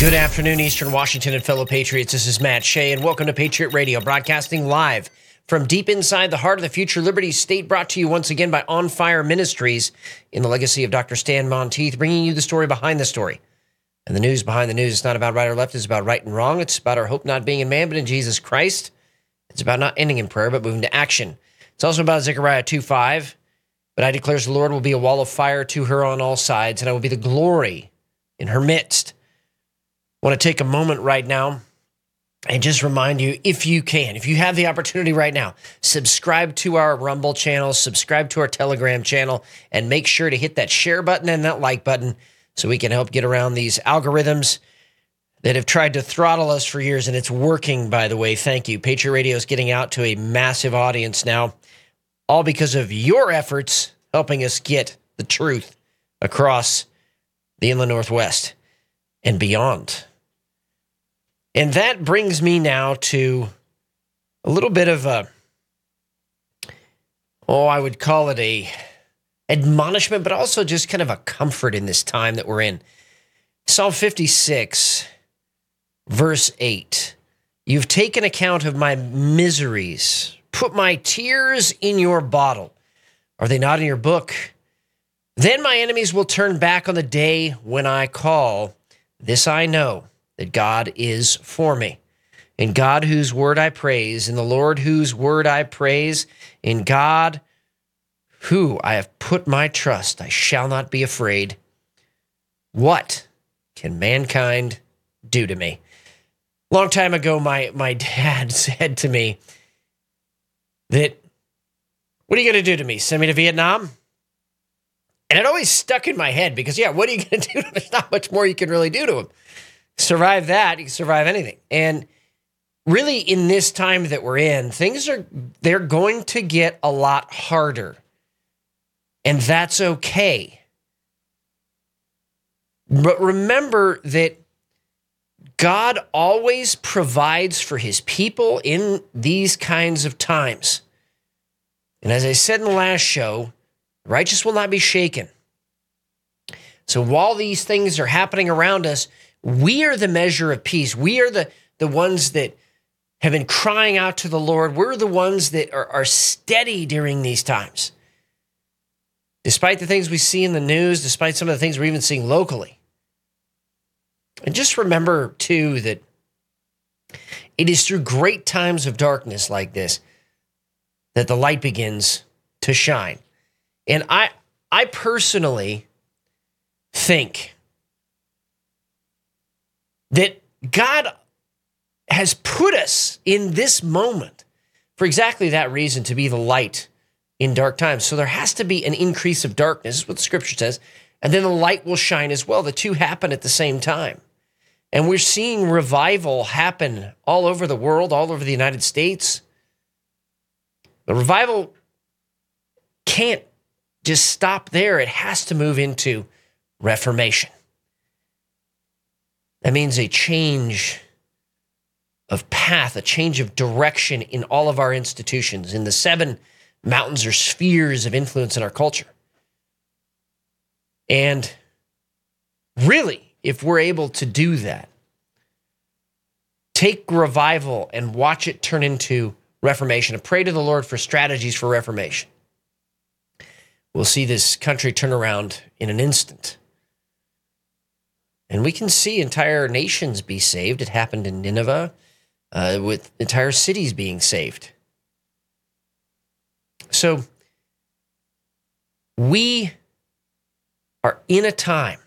Good afternoon, Eastern Washington and fellow patriots. This is Matt Shea, and welcome to Patriot Radio, broadcasting live from deep inside the heart of the future Liberty State, brought to you once again by On Fire Ministries in the legacy of Dr. Stan Monteith, bringing you the story behind the story. And the news behind the news is not about right or left, it's about right and wrong. It's about our hope not being in man, but in Jesus Christ. It's about not ending in prayer, but moving to action. It's also about Zechariah 2 5. But I declares the Lord will be a wall of fire to her on all sides, and I will be the glory in her midst. Want to take a moment right now and just remind you if you can, if you have the opportunity right now, subscribe to our Rumble channel, subscribe to our Telegram channel, and make sure to hit that share button and that like button so we can help get around these algorithms that have tried to throttle us for years. And it's working, by the way. Thank you. Patriot Radio is getting out to a massive audience now, all because of your efforts helping us get the truth across the inland Northwest and beyond. And that brings me now to a little bit of a, oh, I would call it a admonishment, but also just kind of a comfort in this time that we're in. Psalm 56, verse 8. You've taken account of my miseries, put my tears in your bottle. Are they not in your book? Then my enemies will turn back on the day when I call. This I know that God is for me. In God, whose word I praise, in the Lord, whose word I praise, in God, who I have put my trust, I shall not be afraid. What can mankind do to me? Long time ago, my, my dad said to me that, What are you going to do to me? Send me to Vietnam? And it always stuck in my head because, yeah, what are you going to do? There's not much more you can really do to him survive that, you can survive anything. And really, in this time that we're in, things are they're going to get a lot harder, and that's okay. But remember that God always provides for his people in these kinds of times. And as I said in the last show, righteous will not be shaken. So while these things are happening around us, we are the measure of peace. We are the, the ones that have been crying out to the Lord. We're the ones that are, are steady during these times. Despite the things we see in the news, despite some of the things we're even seeing locally. And just remember, too, that it is through great times of darkness like this that the light begins to shine. And I, I personally think that God has put us in this moment for exactly that reason to be the light in dark times. So there has to be an increase of darkness, is what the scripture says, and then the light will shine as well. The two happen at the same time. And we're seeing revival happen all over the world, all over the United States. The revival can't just stop there, it has to move into reformation. That means a change of path, a change of direction in all of our institutions, in the seven mountains or spheres of influence in our culture. And really, if we're able to do that, take revival and watch it turn into reformation and pray to the Lord for strategies for reformation. We'll see this country turn around in an instant. And we can see entire nations be saved. It happened in Nineveh uh, with entire cities being saved. So we are in a time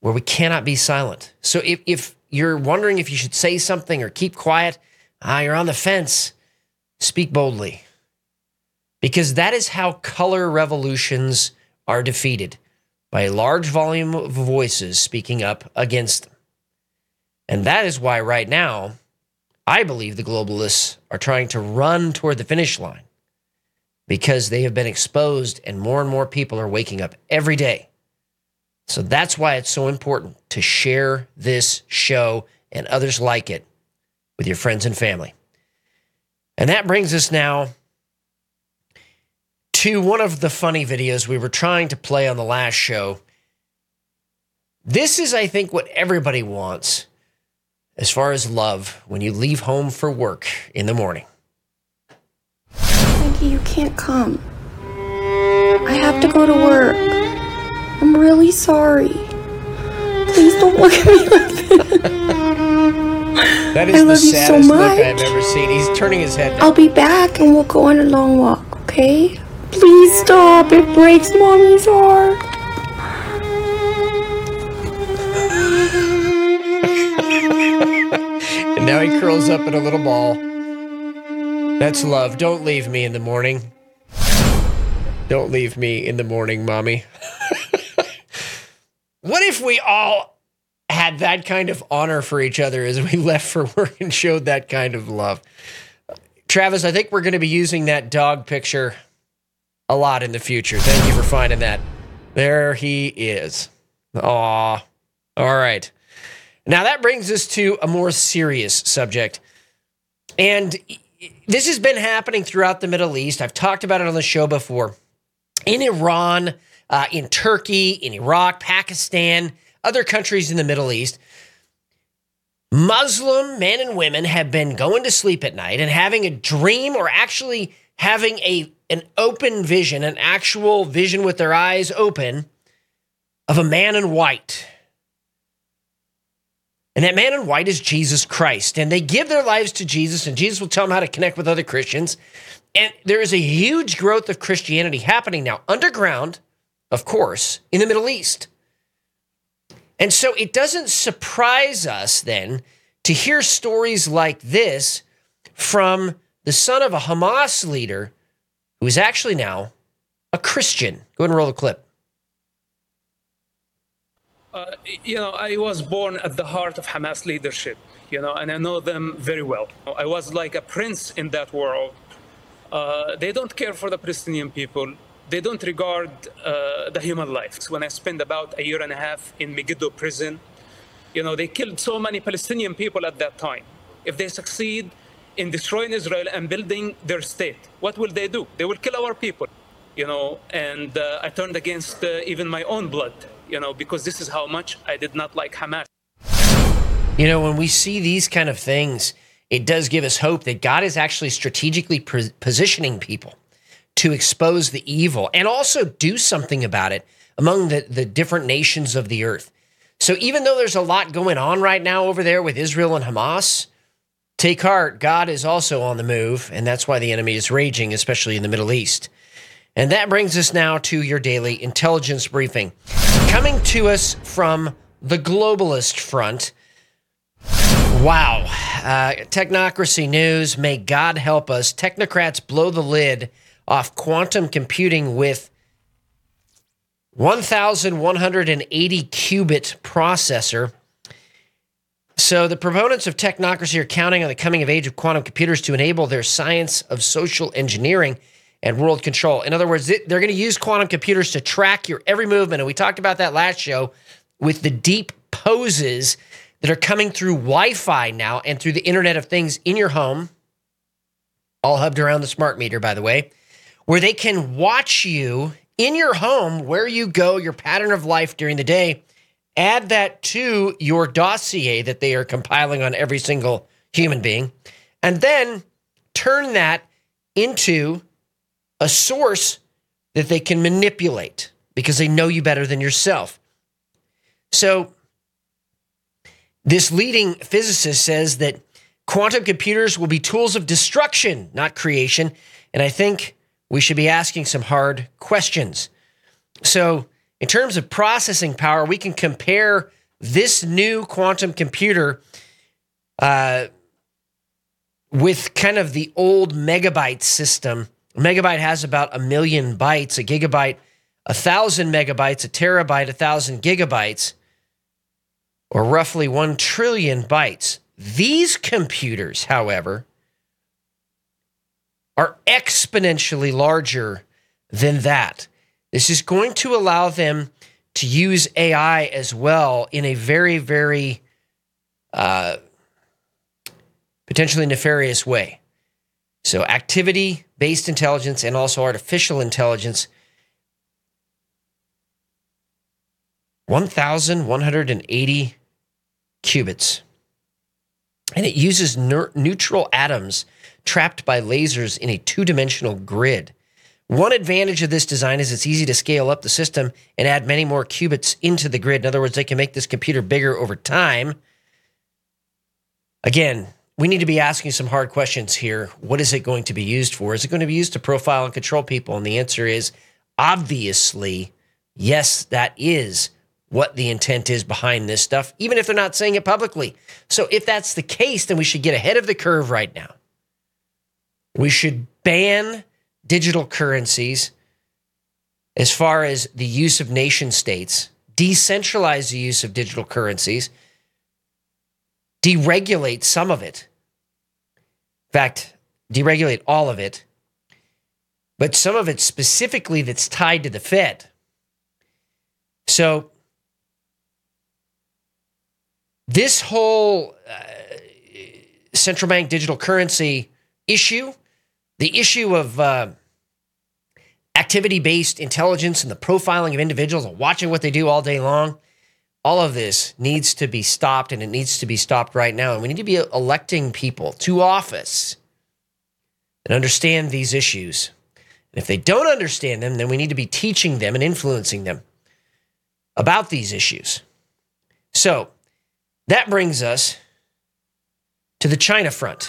where we cannot be silent. So if, if you're wondering if you should say something or keep quiet, ah, you're on the fence, speak boldly. Because that is how color revolutions are defeated by a large volume of voices speaking up against them. And that is why, right now, I believe the globalists are trying to run toward the finish line because they have been exposed and more and more people are waking up every day. So that's why it's so important to share this show and others like it with your friends and family. And that brings us now to one of the funny videos we were trying to play on the last show This is, I think, what everybody wants as far as love when you leave home for work in the morning. Frankie, you can't come. I have to go to work. I'm really sorry. Please don't look at me like that. That is I the you so saddest look I've ever seen. He's turning his head. I'll be back and we'll go on a long walk, okay? Please stop. It breaks mommy's heart. And now he curls up in a little ball. That's love. Don't leave me in the morning. Don't leave me in the morning, mommy. what if we all had that kind of honor for each other as we left for work and showed that kind of love? Travis, I think we're going to be using that dog picture a lot in the future. Thank you for finding that. There he is. Aw. All right. Now that brings us to a more serious subject. And this has been happening throughout the Middle East. I've talked about it on the show before. In Iran, uh, in Turkey, in Iraq, Pakistan, other countries in the Middle East, Muslim men and women have been going to sleep at night and having a dream or actually having a an open vision, an actual vision with their eyes open of a man in white. And that man in white is Jesus Christ. And they give their lives to Jesus, and Jesus will tell them how to connect with other Christians. And there is a huge growth of Christianity happening now, underground, of course, in the Middle East. And so it doesn't surprise us then to hear stories like this from the son of a Hamas leader who is actually now a Christian. Go ahead and roll the clip. Uh, you know, I was born at the heart of Hamas leadership, you know, and I know them very well. I was like a prince in that world. Uh, they don't care for the Palestinian people. They don't regard uh, the human life. When I spent about a year and a half in Megiddo prison, you know, they killed so many Palestinian people at that time. If they succeed in destroying Israel and building their state, what will they do? They will kill our people, you know, and uh, I turned against uh, even my own blood, you know, because this is how much I did not like Hamas. You know, when we see these kind of things, it does give us hope that God is actually strategically pos- positioning people to expose the evil and also do something about it among the, the different nations of the earth. So even though there's a lot going on right now over there with Israel and Hamas, take heart, God is also on the move, and that's why the enemy is raging, especially in the Middle East. And that brings us now to your daily intelligence briefing. Coming to us from the globalist front. Wow. Uh, technocracy news. May God help us. Technocrats blow the lid off quantum computing with 1,180 qubit processor. So the proponents of technocracy are counting on the coming of age of quantum computers to enable their science of social engineering and world control. In other words, they're going to use quantum computers to track your every movement. And we talked about that last show with the deep poses that are coming through Wi Fi now and through the Internet of Things in your home, all hubbed around the smart meter, by the way, where they can watch you in your home, where you go, your pattern of life during the day. Add that to your dossier that they are compiling on every single human being, and then turn that into a source that they can manipulate because they know you better than yourself. So, this leading physicist says that quantum computers will be tools of destruction, not creation. And I think we should be asking some hard questions. So, in terms of processing power, we can compare this new quantum computer uh, with kind of the old megabyte system. A megabyte has about a million bytes, a gigabyte, a thousand megabytes, a terabyte, a thousand gigabytes or roughly 1 trillion bytes. These computers, however, are exponentially larger than that. This is going to allow them to use AI as well in a very, very uh, potentially nefarious way. So, activity based intelligence and also artificial intelligence 1,180 qubits. And it uses neutral atoms trapped by lasers in a two dimensional grid. One advantage of this design is it's easy to scale up the system and add many more qubits into the grid. In other words, they can make this computer bigger over time. Again, we need to be asking some hard questions here. What is it going to be used for? Is it going to be used to profile and control people? And the answer is obviously yes, that is what the intent is behind this stuff, even if they're not saying it publicly. So if that's the case, then we should get ahead of the curve right now. We should ban digital currencies as far as the use of nation states, decentralize the use of digital currencies, deregulate some of it. In fact, deregulate all of it, but some of it specifically that's tied to the Fed. So, this whole uh, central bank digital currency issue the issue of uh, activity based intelligence and the profiling of individuals and watching what they do all day long, all of this needs to be stopped and it needs to be stopped right now. And we need to be electing people to office that understand these issues. And if they don't understand them, then we need to be teaching them and influencing them about these issues. So that brings us to the China front.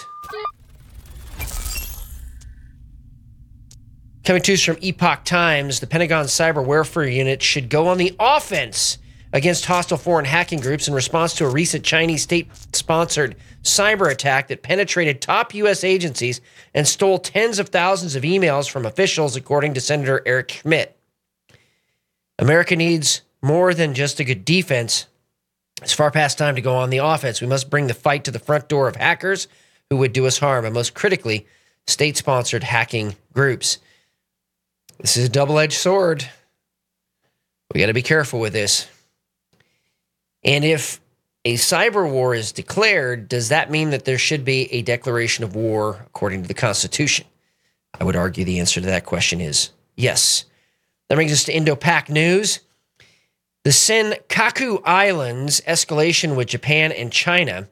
Coming to us from Epoch Times, the Pentagon Cyber Warfare Unit should go on the offense against hostile foreign hacking groups in response to a recent Chinese state sponsored cyber attack that penetrated top U.S. agencies and stole tens of thousands of emails from officials, according to Senator Eric Schmitt. America needs more than just a good defense. It's far past time to go on the offense. We must bring the fight to the front door of hackers who would do us harm, and most critically, state sponsored hacking groups. This is a double edged sword. We got to be careful with this. And if a cyber war is declared, does that mean that there should be a declaration of war according to the Constitution? I would argue the answer to that question is yes. That brings us to Indo Pac news. The Senkaku Islands escalation with Japan and China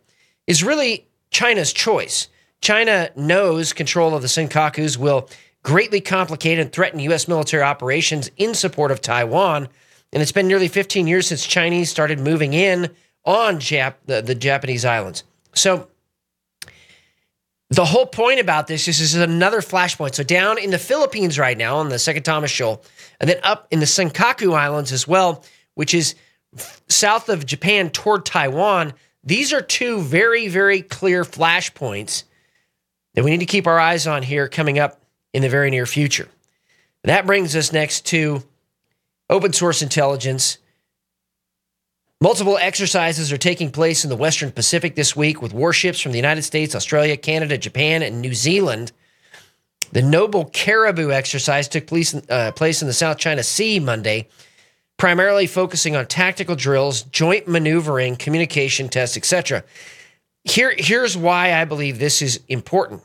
is really China's choice. China knows control of the Senkakus will greatly complicate and threaten U.S. military operations in support of Taiwan. And it's been nearly 15 years since Chinese started moving in on Jap- the, the Japanese islands. So the whole point about this is, this is another flashpoint. So down in the Philippines right now on the Second Thomas Shoal, and then up in the Senkaku Islands as well, which is south of Japan toward Taiwan. These are two very, very clear flashpoints that we need to keep our eyes on here coming up in the very near future. That brings us next to open source intelligence. Multiple exercises are taking place in the Western Pacific this week with warships from the United States, Australia, Canada, Japan, and New Zealand. The Noble Caribou exercise took place, uh, place in the South China Sea Monday, primarily focusing on tactical drills, joint maneuvering, communication tests, etc. Here, here's why I believe this is important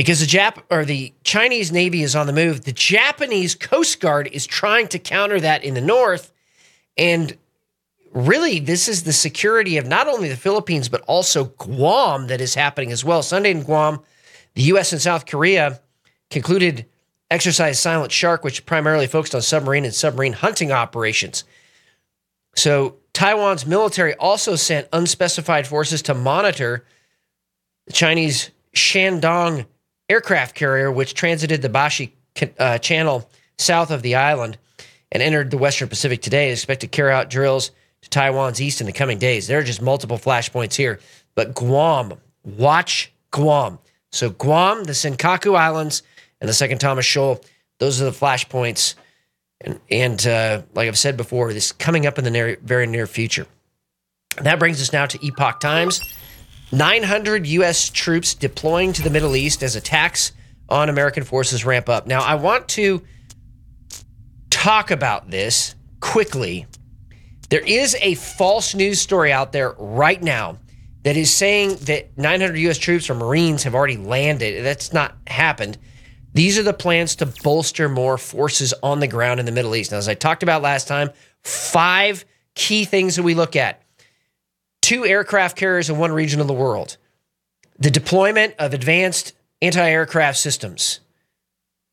because the Jap or the Chinese Navy is on the move. The Japanese Coast Guard is trying to counter that in the north, and really, this is the security of not only the Philippines but also Guam that is happening as well. Sunday in Guam, the U.S. and South Korea concluded exercise Silent Shark, which primarily focused on submarine and submarine hunting operations. So Taiwan's military also sent unspecified forces to monitor the Chinese Shandong aircraft carrier, which transited the Bashi uh, Channel south of the island and entered the Western Pacific today, is expected to carry out drills to Taiwan's east in the coming days. There are just multiple flashpoints here. But Guam, watch Guam. So Guam, the Senkaku Islands, and the Second Thomas Shoal, those are the flashpoints. And, and uh, like I've said before, this coming up in the near, very near future. And that brings us now to Epoch Times. 900 U.S. troops deploying to the Middle East as attacks on American forces ramp up. Now, I want to talk about this quickly. There is a false news story out there right now that is saying that 900 U.S. troops or Marines have already landed. That's not happened. These are the plans to bolster more forces on the ground in the Middle East. Now, as I talked about last time, five key things that we look at two aircraft carriers in one region of the world, the deployment of advanced anti aircraft systems,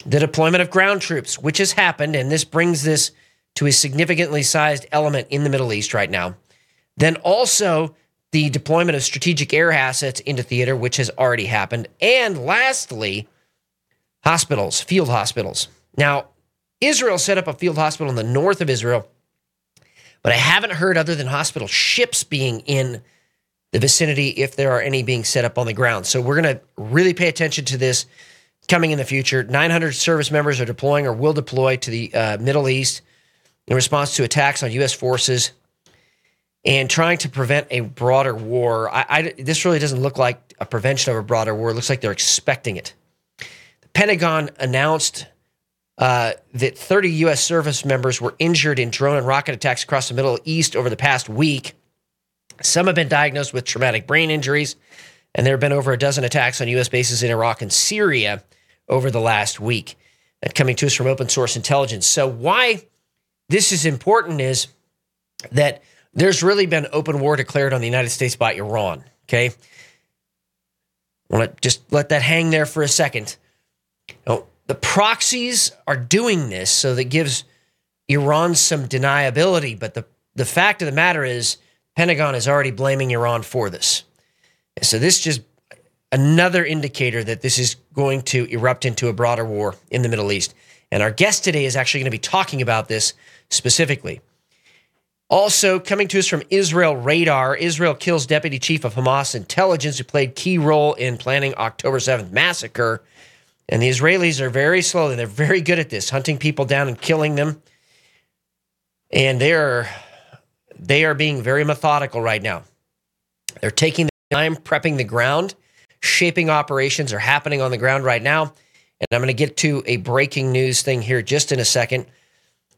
the deployment of ground troops, which has happened, and this brings this to a significantly sized element in the Middle East right now. Then also the deployment of strategic air assets into theater, which has already happened. And lastly, hospitals, field hospitals. Now, Israel set up a field hospital in the north of Israel, but I haven't heard other than hospital ships being in the vicinity if there are any being set up on the ground. So we're going to really pay attention to this coming in the future. 900 service members are deploying or will deploy to the uh, Middle East in response to attacks on U.S. forces and trying to prevent a broader war. I, I, this really doesn't look like a prevention of a broader war. It looks like they're expecting it. The Pentagon announced uh, that 30 U.S. service members were injured in drone and rocket attacks across the Middle East over the past week. Some have been diagnosed with traumatic brain injuries, and there have been over a dozen attacks on U.S. bases in Iraq and Syria over the last week. That coming to us from open source intelligence. So, why this is important is that there's really been open war declared on the United States by Iran. Okay. I want to just let that hang there for a second. Now, the proxies are doing this, so that gives Iran some deniability. But the, the fact of the matter is, Pentagon is already blaming Iran for this. So this just another indicator that this is going to erupt into a broader war in the Middle East. And our guest today is actually going to be talking about this specifically. Also, coming to us from Israel Radar, Israel kills deputy chief of Hamas intelligence who played key role in planning October 7th massacre. And the Israelis are very slow and they're very good at this, hunting people down and killing them. And they're they are being very methodical right now. They're taking the time prepping the ground shaping operations are happening on the ground right now. And I'm going to get to a breaking news thing here just in a second.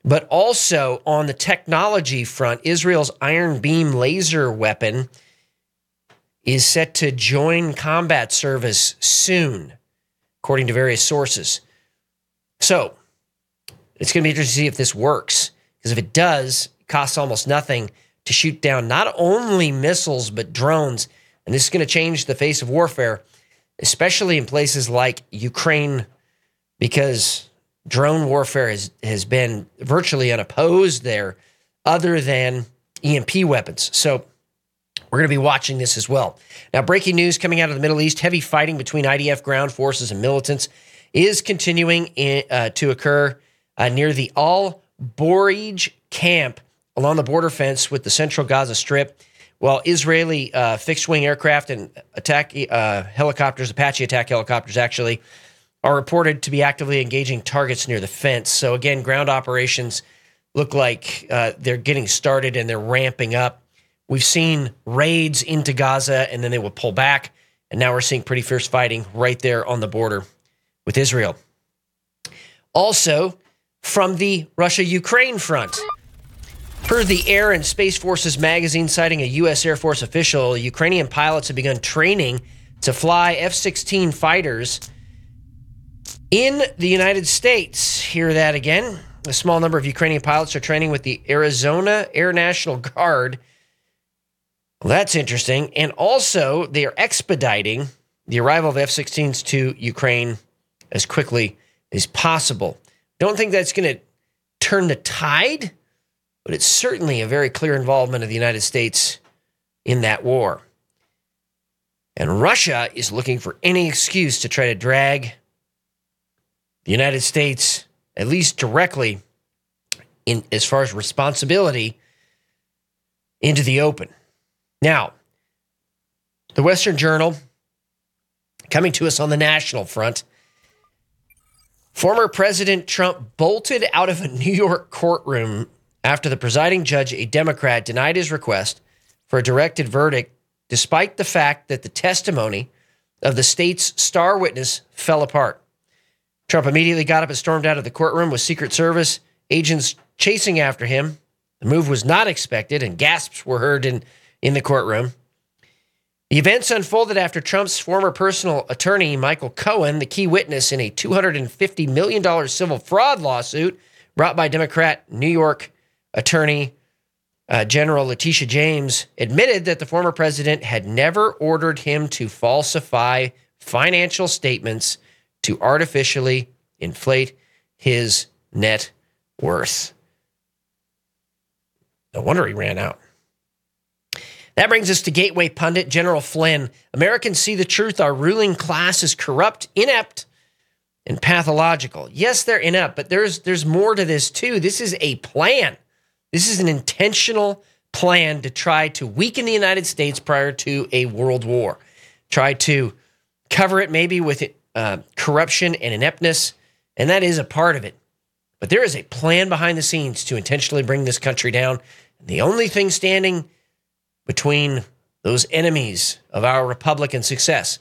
But also on the technology front, Israel's Iron Beam laser weapon is set to join combat service soon, according to various sources. So it's going to be interesting to see if this works. Because if it does, it costs almost nothing to shoot down not only missiles, but drones and this is going to change the face of warfare, especially in places like Ukraine, because drone warfare has, has been virtually unopposed there, other than EMP weapons. So we're going to be watching this as well. Now, breaking news coming out of the Middle East heavy fighting between IDF ground forces and militants is continuing in, uh, to occur uh, near the Al Bureij camp along the border fence with the central Gaza Strip. While Israeli uh, fixed wing aircraft and attack uh, helicopters, Apache attack helicopters, actually, are reported to be actively engaging targets near the fence. So, again, ground operations look like uh, they're getting started and they're ramping up. We've seen raids into Gaza and then they will pull back. And now we're seeing pretty fierce fighting right there on the border with Israel. Also, from the Russia Ukraine front. Per the Air and Space Forces magazine citing a U.S. Air Force official, Ukrainian pilots have begun training to fly F 16 fighters in the United States. Hear that again. A small number of Ukrainian pilots are training with the Arizona Air National Guard. Well, that's interesting. And also, they are expediting the arrival of F 16s to Ukraine as quickly as possible. Don't think that's going to turn the tide but it's certainly a very clear involvement of the United States in that war. And Russia is looking for any excuse to try to drag the United States, at least directly, in as far as responsibility, into the open. Now, the Western Journal, coming to us on the national front, former President Trump bolted out of a New York courtroom after the presiding judge, a Democrat, denied his request for a directed verdict, despite the fact that the testimony of the state's star witness fell apart. Trump immediately got up and stormed out of the courtroom with Secret Service agents chasing after him. The move was not expected, and gasps were heard in, in the courtroom. The events unfolded after Trump's former personal attorney, Michael Cohen, the key witness in a $250 million civil fraud lawsuit brought by Democrat New York Attorney uh, General Letitia James admitted that the former president had never ordered him to falsify financial statements to artificially inflate his net worth. No wonder he ran out. That brings us to Gateway pundit General Flynn. Americans see the truth. Our ruling class is corrupt, inept, and pathological. Yes, they're inept, but there's there's more to this too. This is a plan. This is an intentional plan to try to weaken the United States prior to a world war. Try to cover it maybe with uh, corruption and ineptness, and that is a part of it. But there is a plan behind the scenes to intentionally bring this country down. The only thing standing between those enemies of our Republican success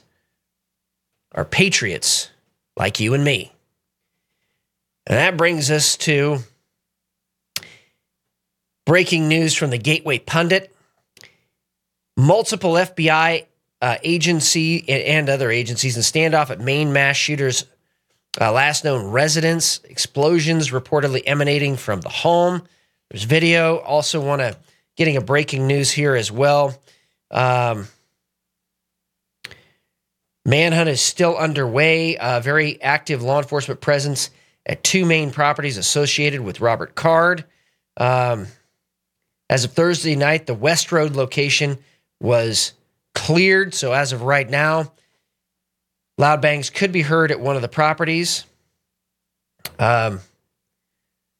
are patriots like you and me. And that brings us to breaking news from the Gateway Pundit. Multiple FBI uh, agency and other agencies in standoff at Maine mass shooters uh, last known residence, explosions reportedly emanating from the home. There's video. Also, want to getting a breaking news here as well. Um, manhunt is still underway. Uh, very active law enforcement presence at two main properties associated with Robert Card. Um, as of Thursday night, the West Road location was cleared. So, as of right now, Loud bangs could be heard at one of the properties. Um,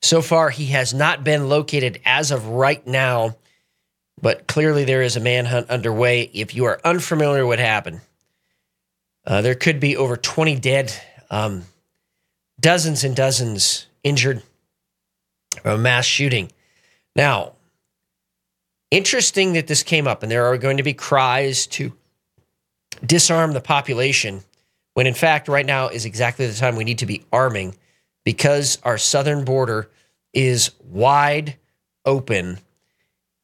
so far, he has not been located as of right now, but clearly there is a manhunt underway. If you are unfamiliar with what happened, uh, there could be over 20 dead, um, dozens and dozens injured from a mass shooting. Now, interesting that this came up, and there are going to be cries to disarm the population when in fact, right now is exactly the time we need to be arming because our southern border is wide open.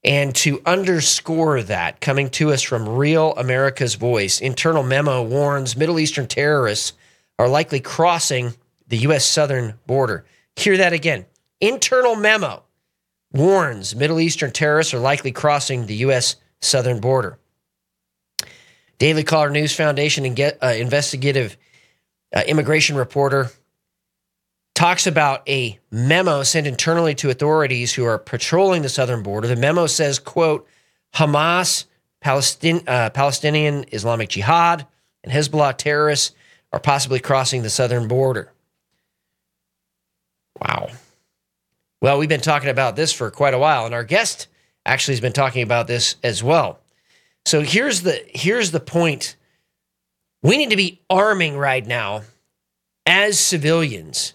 And to underscore that, coming to us from Real America's Voice, internal memo warns Middle Eastern terrorists are likely crossing the U.S. southern border. Hear that again. Internal memo warns Middle Eastern terrorists are likely crossing the U.S. southern border. Daily Caller News Foundation and get, uh, investigative uh, immigration reporter talks about a memo sent internally to authorities who are patrolling the southern border. The memo says, quote, Hamas, uh, Palestinian Islamic Jihad, and Hezbollah terrorists are possibly crossing the southern border. Wow. Well, we've been talking about this for quite a while, and our guest actually has been talking about this as well. So here's the here's the point. We need to be arming right now as civilians.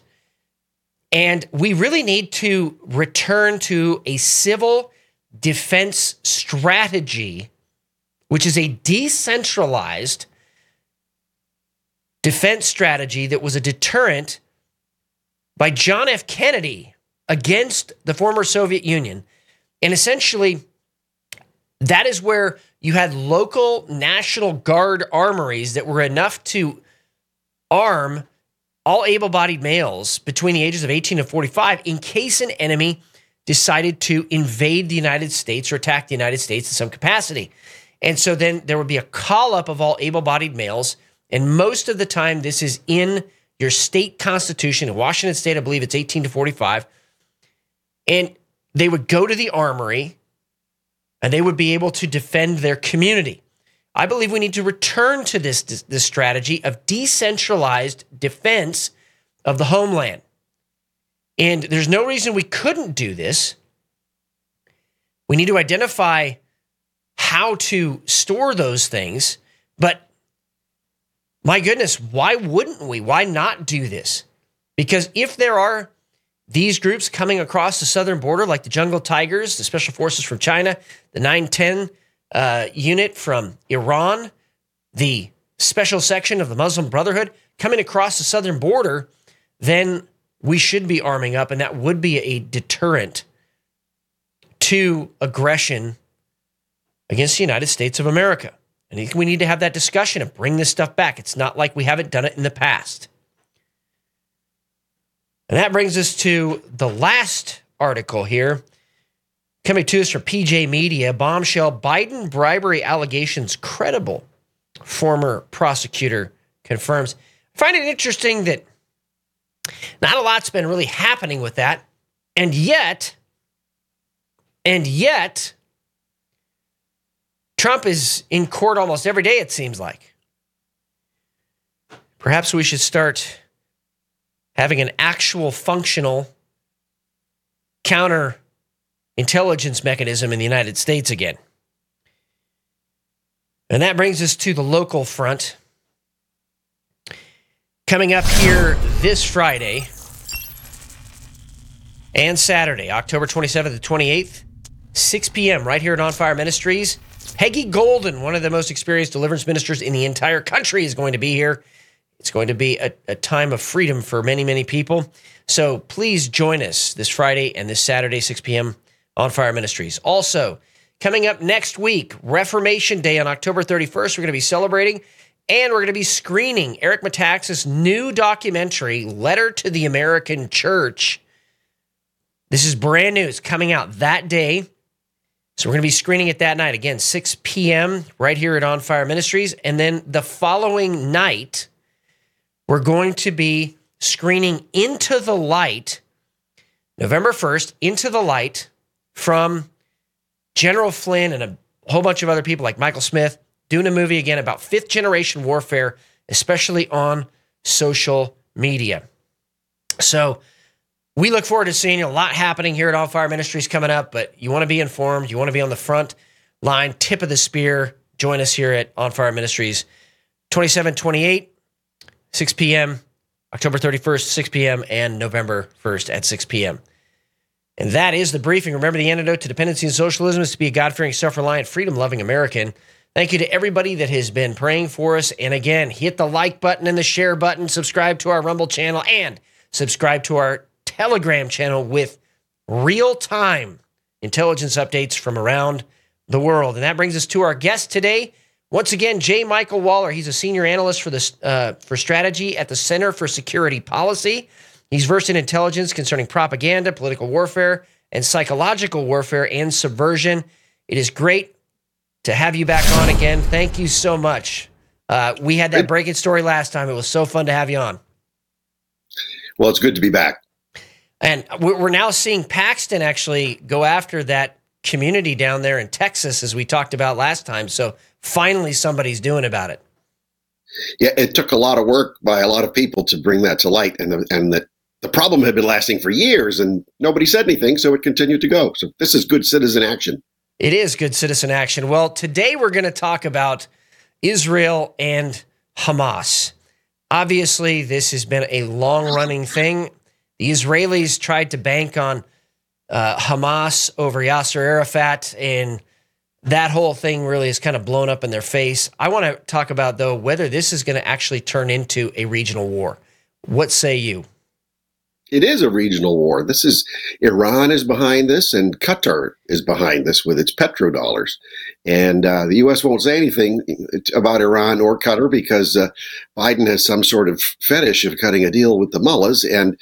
And we really need to return to a civil defense strategy, which is a decentralized defense strategy that was a deterrent by John F. Kennedy against the former Soviet Union. And essentially, that is where you had local National Guard armories that were enough to arm all able bodied males between the ages of 18 and 45 in case an enemy decided to invade the United States or attack the United States in some capacity. And so then there would be a call up of all able bodied males. And most of the time, this is in your state constitution. In Washington state, I believe it's 18 to 45. And they would go to the armory and they would be able to defend their community. I believe we need to return to this, this, strategy of decentralized defense of the homeland. And there's no reason we couldn't do this. We need to identify how to store those things. But my goodness, why wouldn't we? Why not do this? Because if there are these groups coming across the southern border, like the Jungle Tigers, the Special Forces from China, the 910 uh, unit from Iran, the special section of the Muslim Brotherhood coming across the southern border, then we should be arming up, and that would be a deterrent to aggression against the United States of America. And we need to have that discussion and bring this stuff back. It's not like we haven't done it in the past. And that brings us to the last article here. Coming to us from PJ Media, bombshell Biden bribery allegations credible. Former prosecutor confirms. I find it interesting that not a lot's been really happening with that. And yet, and yet, Trump is in court almost every day, it seems like. Perhaps we should start having an actual functional counter intelligence mechanism in the United States again. And that brings us to the local front. Coming up here this Friday and Saturday, October 27th to 28th, 6 p.m., right here at On Fire Ministries. Peggy Golden, one of the most experienced deliverance ministers in the entire country, is going to be here. It's going to be a, a time of freedom for many, many people. So please join us this Friday and this Saturday, 6 p.m. on Fire Ministries. Also, coming up next week, Reformation Day on October 31st, we're going to be celebrating and we're going to be screening Eric Metaxas' new documentary, Letter to the American Church. This is brand new. It's coming out that day. So we're going to be screening it that night. Again, 6 p.m. right here at On Fire Ministries. And then the following night, we're going to be screening Into the Light, November 1st, Into the Light from General Flynn and a whole bunch of other people like Michael Smith doing a movie again about fifth generation warfare, especially on social media. So we look forward to seeing a lot happening here at On Fire Ministries coming up, but you want to be informed, you want to be on the front line, tip of the spear. Join us here at On Fire Ministries, 2728 6 p.m., October 31st, 6 p.m., and November 1st at 6 p.m. And that is the briefing. Remember, the antidote to dependency and socialism is to be a God fearing, self reliant, freedom loving American. Thank you to everybody that has been praying for us. And again, hit the like button and the share button, subscribe to our Rumble channel, and subscribe to our Telegram channel with real time intelligence updates from around the world. And that brings us to our guest today. Once again, J. Michael Waller. He's a senior analyst for the uh, for strategy at the Center for Security Policy. He's versed in intelligence concerning propaganda, political warfare, and psychological warfare and subversion. It is great to have you back on again. Thank you so much. Uh, we had that breaking story last time. It was so fun to have you on. Well, it's good to be back. And we're now seeing Paxton actually go after that community down there in Texas, as we talked about last time. So finally somebody's doing about it. Yeah, it took a lot of work by a lot of people to bring that to light, and the, and that the problem had been lasting for years, and nobody said anything, so it continued to go. So this is good citizen action. It is good citizen action. Well, today we're going to talk about Israel and Hamas. Obviously, this has been a long running thing. The Israelis tried to bank on uh, Hamas over Yasser Arafat and that whole thing really is kind of blown up in their face. I want to talk about, though, whether this is going to actually turn into a regional war. What say you? It is a regional war. This is Iran is behind this, and Qatar is behind this with its petrodollars. And uh, the U.S. won't say anything about Iran or Qatar because uh, Biden has some sort of fetish of cutting a deal with the mullahs, and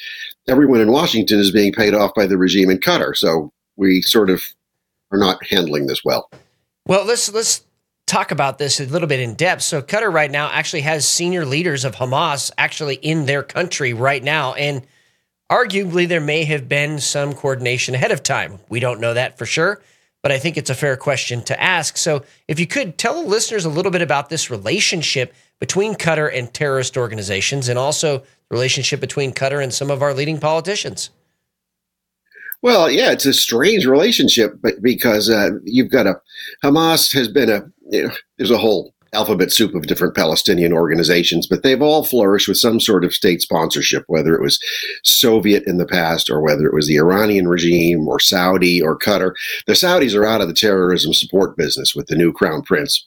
everyone in Washington is being paid off by the regime in Qatar. So we sort of are not handling this well. Well, let's let's talk about this a little bit in depth. So Qatar right now actually has senior leaders of Hamas actually in their country right now and arguably there may have been some coordination ahead of time. We don't know that for sure, but I think it's a fair question to ask. So if you could tell the listeners a little bit about this relationship between Qatar and terrorist organizations and also the relationship between Qatar and some of our leading politicians. Well, yeah, it's a strange relationship, but because uh, you've got a Hamas has been a you know, there's a whole alphabet soup of different Palestinian organizations, but they've all flourished with some sort of state sponsorship, whether it was Soviet in the past or whether it was the Iranian regime or Saudi or Qatar. The Saudis are out of the terrorism support business with the new crown prince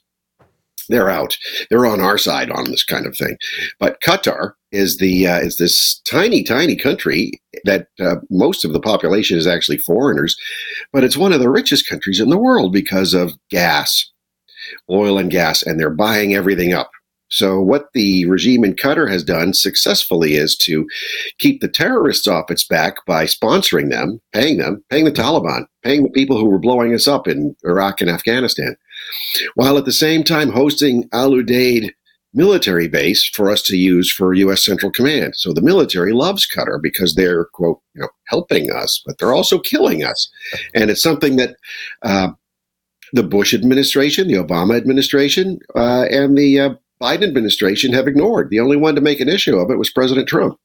they're out. They're on our side on this kind of thing. But Qatar is the uh, is this tiny, tiny country that uh, most of the population is actually foreigners, but it's one of the richest countries in the world because of gas, oil and gas, and they're buying everything up. So, what the regime in Qatar has done successfully is to keep the terrorists off its back by sponsoring them, paying them, paying the Taliban, paying the people who were blowing us up in Iraq and Afghanistan, while at the same time hosting Al Udeid military base for us to use for U.S. Central Command. So the military loves Qatar because they're quote you know helping us, but they're also killing us, and it's something that. Uh, the Bush administration, the Obama administration, uh, and the uh, Biden administration have ignored. The only one to make an issue of it was President Trump.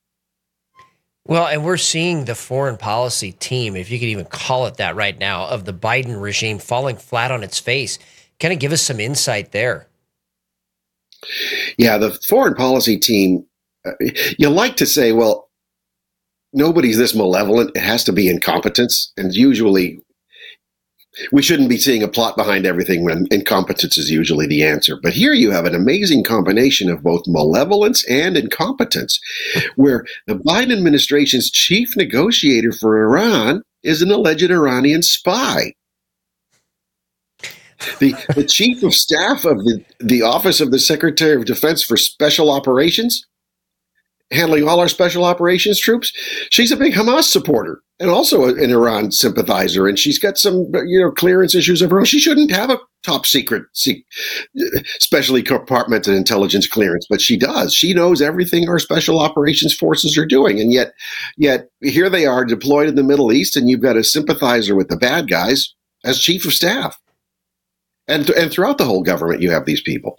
Well, and we're seeing the foreign policy team, if you could even call it that right now, of the Biden regime falling flat on its face. Kind of give us some insight there. Yeah, the foreign policy team, uh, you like to say, well, nobody's this malevolent. It has to be incompetence. And usually we shouldn't be seeing a plot behind everything when incompetence is usually the answer. But here you have an amazing combination of both malevolence and incompetence, where the Biden administration's chief negotiator for Iran is an alleged Iranian spy. The, the chief of staff of the, the Office of the Secretary of Defense for Special Operations handling all our special operations troops. She's a big Hamas supporter and also an Iran sympathizer, and she's got some you know clearance issues of her own. She shouldn't have a top secret, specially compartmented intelligence clearance, but she does. She knows everything our special operations forces are doing, and yet, yet here they are deployed in the Middle East, and you've got a sympathizer with the bad guys as chief of staff, and and throughout the whole government, you have these people.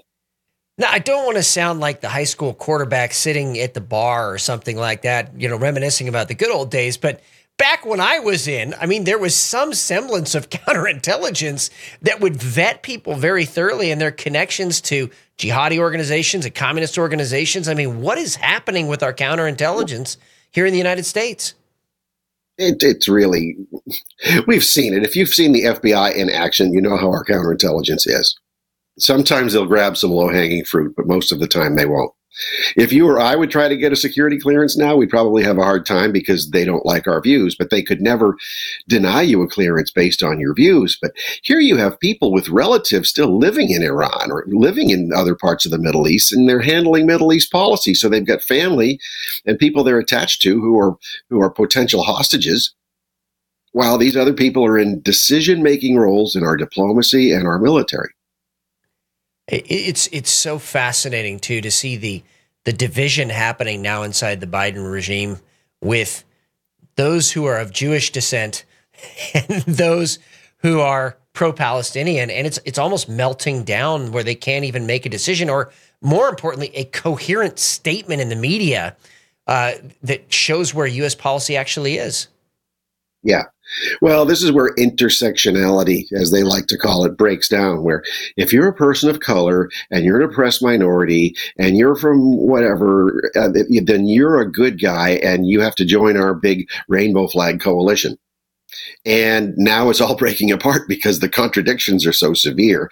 Now, I don't want to sound like the high school quarterback sitting at the bar or something like that, you know, reminiscing about the good old days. But back when I was in, I mean, there was some semblance of counterintelligence that would vet people very thoroughly and their connections to jihadi organizations and communist organizations. I mean, what is happening with our counterintelligence here in the United States? It, it's really, we've seen it. If you've seen the FBI in action, you know how our counterintelligence is. Sometimes they'll grab some low hanging fruit, but most of the time they won't. If you or I would try to get a security clearance now, we'd probably have a hard time because they don't like our views, but they could never deny you a clearance based on your views. But here you have people with relatives still living in Iran or living in other parts of the Middle East, and they're handling Middle East policy. So they've got family and people they're attached to who are who are potential hostages while these other people are in decision making roles in our diplomacy and our military. It's it's so fascinating too to see the the division happening now inside the Biden regime with those who are of Jewish descent and those who are pro-Palestinian, and it's it's almost melting down where they can't even make a decision, or more importantly, a coherent statement in the media uh, that shows where U.S. policy actually is. Yeah. Well, this is where intersectionality, as they like to call it, breaks down. Where if you're a person of color and you're an oppressed minority and you're from whatever, uh, then you're a good guy and you have to join our big rainbow flag coalition. And now it's all breaking apart because the contradictions are so severe.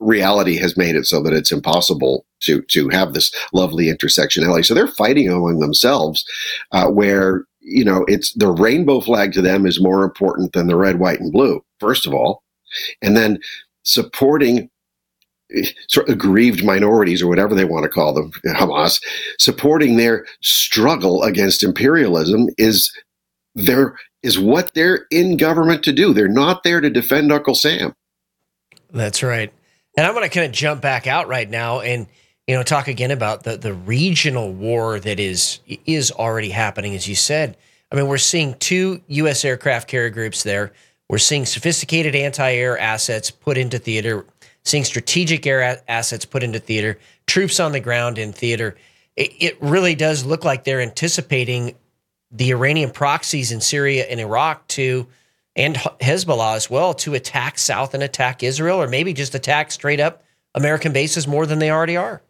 Reality has made it so that it's impossible to to have this lovely intersectionality. So they're fighting among themselves, uh, where you know, it's the rainbow flag to them is more important than the red, white, and blue, first of all. And then supporting sort of aggrieved minorities or whatever they want to call them, Hamas, supporting their struggle against imperialism is their is what they're in government to do. They're not there to defend Uncle Sam. That's right. And I'm going to kind of jump back out right now and you know, talk again about the the regional war that is is already happening, as you said. I mean, we're seeing two U.S. aircraft carrier groups there. We're seeing sophisticated anti-air assets put into theater, seeing strategic air assets put into theater, troops on the ground in theater. It, it really does look like they're anticipating the Iranian proxies in Syria and Iraq to, and Hezbollah as well, to attack South and attack Israel, or maybe just attack straight up American bases more than they already are.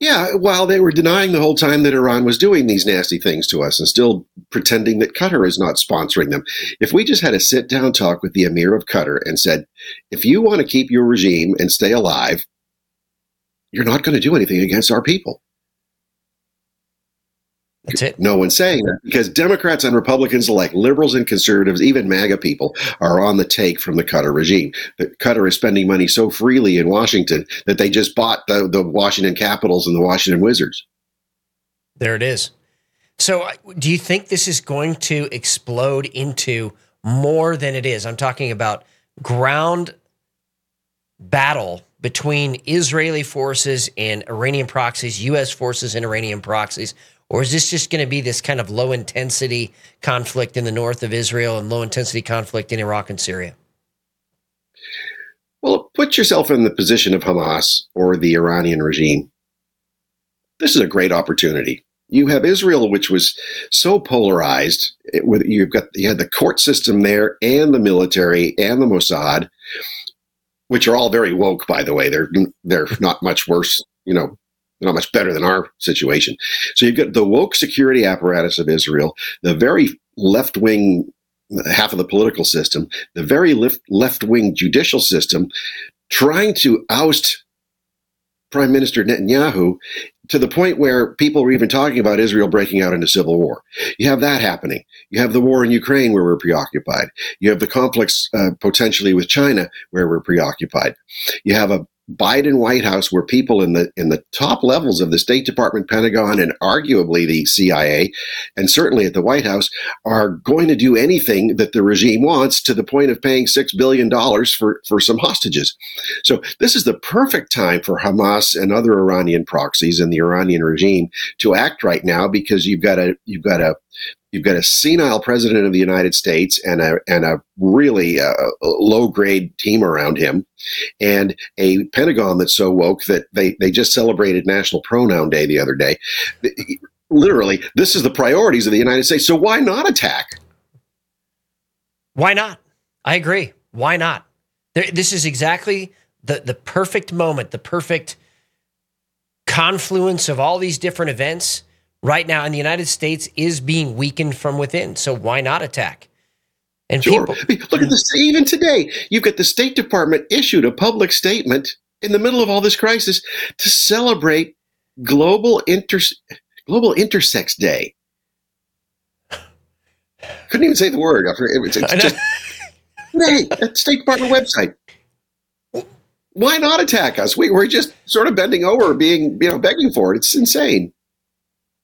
Yeah, while they were denying the whole time that Iran was doing these nasty things to us and still pretending that Qatar is not sponsoring them. If we just had a sit down talk with the Emir of Qatar and said, if you want to keep your regime and stay alive, you're not going to do anything against our people. That's it. No one's saying that because Democrats and Republicans alike, liberals and conservatives, even MAGA people, are on the take from the Qatar regime. The Qatar is spending money so freely in Washington that they just bought the, the Washington Capitals and the Washington Wizards. There it is. So, do you think this is going to explode into more than it is? I'm talking about ground battle between Israeli forces and Iranian proxies, U.S. forces and Iranian proxies? Or is this just going to be this kind of low intensity conflict in the north of Israel and low intensity conflict in Iraq and Syria? Well, put yourself in the position of Hamas or the Iranian regime. This is a great opportunity. You have Israel, which was so polarized. It, you've got you had the court system there, and the military, and the Mossad, which are all very woke, by the way. They're they're not much worse, you know, not much better than our situation. So you've got the woke security apparatus of Israel, the very left wing half of the political system, the very left wing judicial system, trying to oust Prime Minister Netanyahu to the point where people were even talking about Israel breaking out into civil war. You have that happening. You have the war in Ukraine where we're preoccupied. You have the conflicts uh, potentially with China where we're preoccupied. You have a Biden White House where people in the in the top levels of the State Department, Pentagon, and arguably the CIA, and certainly at the White House, are going to do anything that the regime wants to the point of paying six billion dollars for for some hostages. So this is the perfect time for Hamas and other Iranian proxies and the Iranian regime to act right now because you've got a you've got a You've got a senile president of the United States and a and a really uh, low grade team around him, and a Pentagon that's so woke that they they just celebrated National Pronoun Day the other day. Literally, this is the priorities of the United States. So why not attack? Why not? I agree. Why not? There, this is exactly the the perfect moment, the perfect confluence of all these different events right now in the United States is being weakened from within. So why not attack? And sure. people look at this even today. You've got the State Department issued a public statement in the middle of all this crisis to celebrate global inter global intersex day. Couldn't even say the word. It's, it's just hey, at State Department website. Why not attack us? We, we're just sort of bending over, being you know begging for it. It's insane.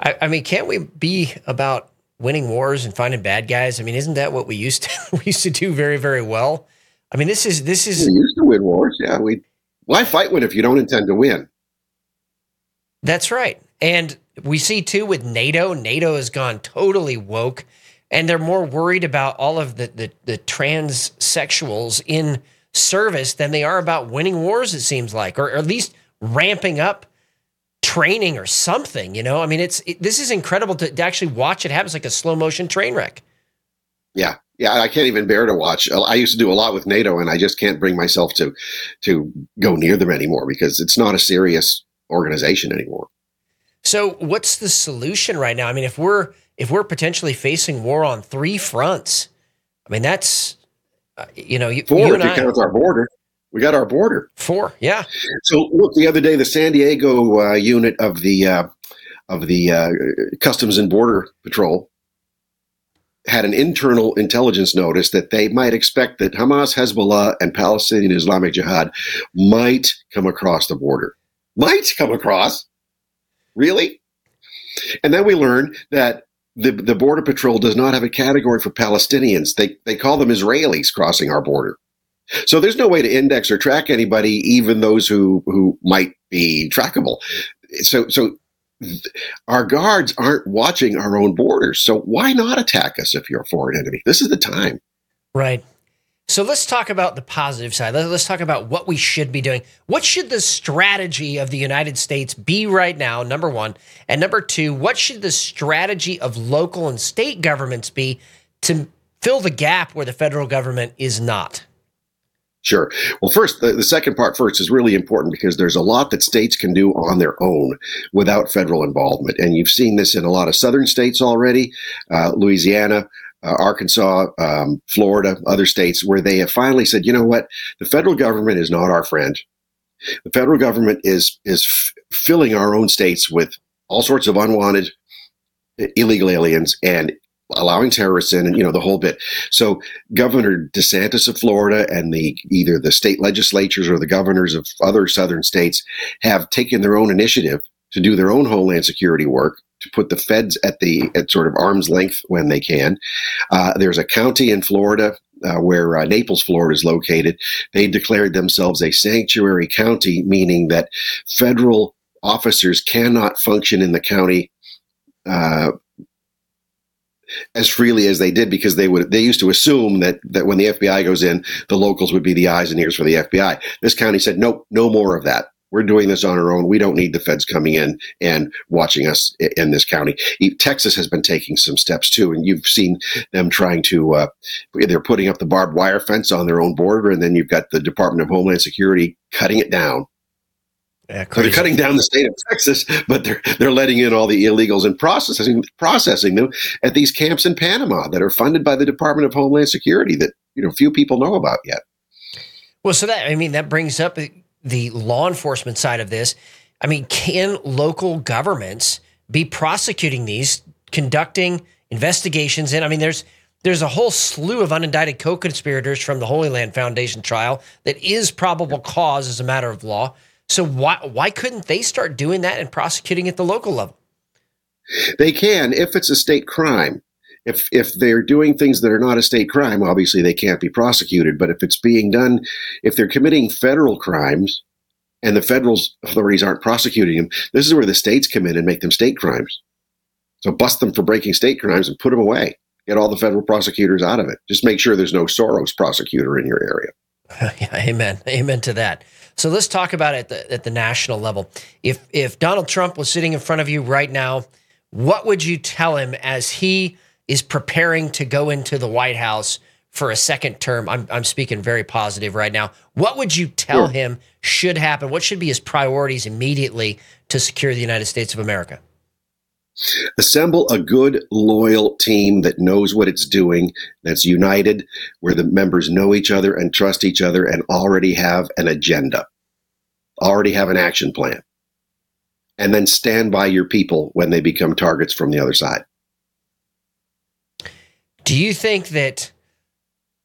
I, I mean, can't we be about winning wars and finding bad guys? I mean, isn't that what we used to we used to do very very well? I mean, this is this is we used to win wars. Yeah, we why fight one if you don't intend to win? That's right. And we see too with NATO, NATO has gone totally woke and they're more worried about all of the the, the transsexuals in service than they are about winning wars it seems like or, or at least ramping up training or something. You know, I mean, it's it, this is incredible to, to actually watch it happen. It's like a slow motion train wreck. Yeah, yeah, I can't even bear to watch. I used to do a lot with NATO, and I just can't bring myself to to go near them anymore because it's not a serious organization anymore. So, what's the solution right now? I mean, if we're if we're potentially facing war on three fronts, I mean, that's uh, you know, you, four you if you I, count our border. We got our border. Four, yeah. So look, the other day, the San Diego uh, unit of the uh, of the uh, Customs and Border Patrol had an internal intelligence notice that they might expect that Hamas, Hezbollah, and Palestinian Islamic Jihad might come across the border. Might come across. Really? And then we learn that the, the Border Patrol does not have a category for Palestinians. They, they call them Israelis crossing our border. So there's no way to index or track anybody, even those who who might be trackable. So so our guards aren't watching our own borders. So why not attack us if you're a foreign enemy? This is the time. Right. So let's talk about the positive side. Let's talk about what we should be doing. What should the strategy of the United States be right now? Number one. And number two, what should the strategy of local and state governments be to fill the gap where the federal government is not? Sure. Well, first, the, the, second part first is really important because there's a lot that states can do on their own without federal involvement. And you've seen this in a lot of southern states already, uh, Louisiana, uh, Arkansas, um, Florida, other states, where they have finally said, you know what, the federal government is not our friend. The federal government is is f- filling our own states with all sorts of unwanted illegal aliens and allowing terrorists in and you know the whole bit. So governor desantis of florida and the either the state legislatures or the governors of other southern states have taken their own initiative to do their own homeland security work to put the feds at the at sort of arm's length when they can. Uh, there's a county in florida uh, where uh, Naples, Florida is located, they declared themselves a sanctuary county, meaning that federal officers cannot function in the county uh, as freely as they did because they would they used to assume that that when the FBI goes in, the locals would be the eyes and ears for the FBI. This county said, nope, no more of that. We're doing this on our own. We don't need the feds coming in and watching us in this county. Texas has been taking some steps too, and you've seen them trying to. Uh, they're putting up the barbed wire fence on their own border, and then you've got the Department of Homeland Security cutting it down yeah, so they're cutting down the state of Texas, but they're they're letting in all the illegals and processing processing them at these camps in Panama that are funded by the Department of Homeland Security that you know few people know about yet. Well, so that I mean that brings up the law enforcement side of this. I mean, can local governments be prosecuting these, conducting investigations? And I mean, there's there's a whole slew of unindicted co-conspirators from the Holy Land Foundation trial that is probable cause as a matter of law. So why why couldn't they start doing that and prosecuting at the local level? They can if it's a state crime. If if they're doing things that are not a state crime, obviously they can't be prosecuted. But if it's being done, if they're committing federal crimes and the federal authorities aren't prosecuting them, this is where the states come in and make them state crimes. So bust them for breaking state crimes and put them away. Get all the federal prosecutors out of it. Just make sure there's no Soros prosecutor in your area. yeah, amen. Amen to that. So let's talk about it at the, at the national level. If if Donald Trump was sitting in front of you right now, what would you tell him as he is preparing to go into the White House for a second term? I'm I'm speaking very positive right now. What would you tell him should happen? What should be his priorities immediately to secure the United States of America? Assemble a good, loyal team that knows what it's doing, that's united, where the members know each other and trust each other and already have an agenda, already have an action plan. And then stand by your people when they become targets from the other side. Do you think that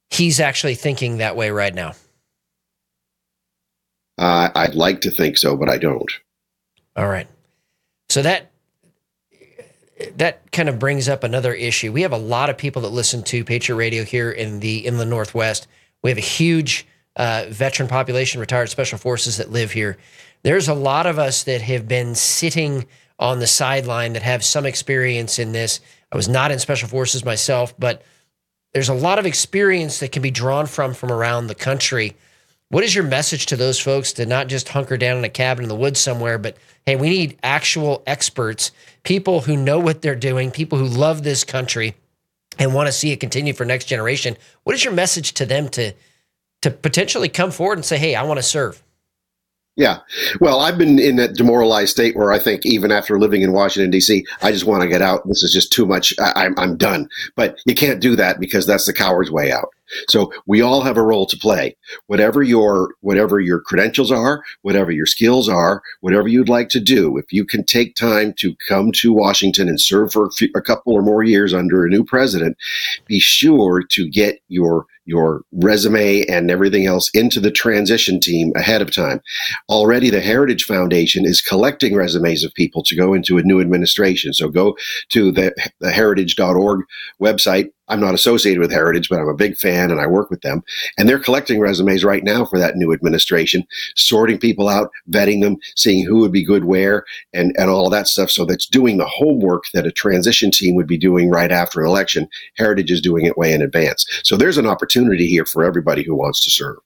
he's actually thinking that way right now? Uh, I'd like to think so, but I don't. All right. So that that kind of brings up another issue. We have a lot of people that listen to Patriot Radio here in the inland Northwest. We have a huge uh, veteran population, retired special forces that live here. There's a lot of us that have been sitting on the sideline that have some experience in this. I was not in special forces myself, but there's a lot of experience that can be drawn from from around the country. What is your message to those folks to not just hunker down in a cabin in the woods somewhere, but hey, we need actual experts people who know what they're doing, people who love this country and want to see it continue for next generation. What is your message to them to to potentially come forward and say, "Hey, I want to serve"? Yeah. Well, I've been in that demoralized state where I think even after living in Washington, D.C., I just want to get out. This is just too much. I, I'm, I'm done. But you can't do that because that's the coward's way out. So we all have a role to play. Whatever your whatever your credentials are, whatever your skills are, whatever you'd like to do, if you can take time to come to Washington and serve for a, few, a couple or more years under a new president, be sure to get your your resume and everything else into the transition team ahead of time. Already, the Heritage Foundation is collecting resumes of people to go into a new administration. So go to the, the heritage.org website, I'm not associated with Heritage, but I'm a big fan and I work with them. And they're collecting resumes right now for that new administration, sorting people out, vetting them, seeing who would be good where, and, and all that stuff. So that's doing the homework that a transition team would be doing right after an election. Heritage is doing it way in advance. So there's an opportunity here for everybody who wants to serve.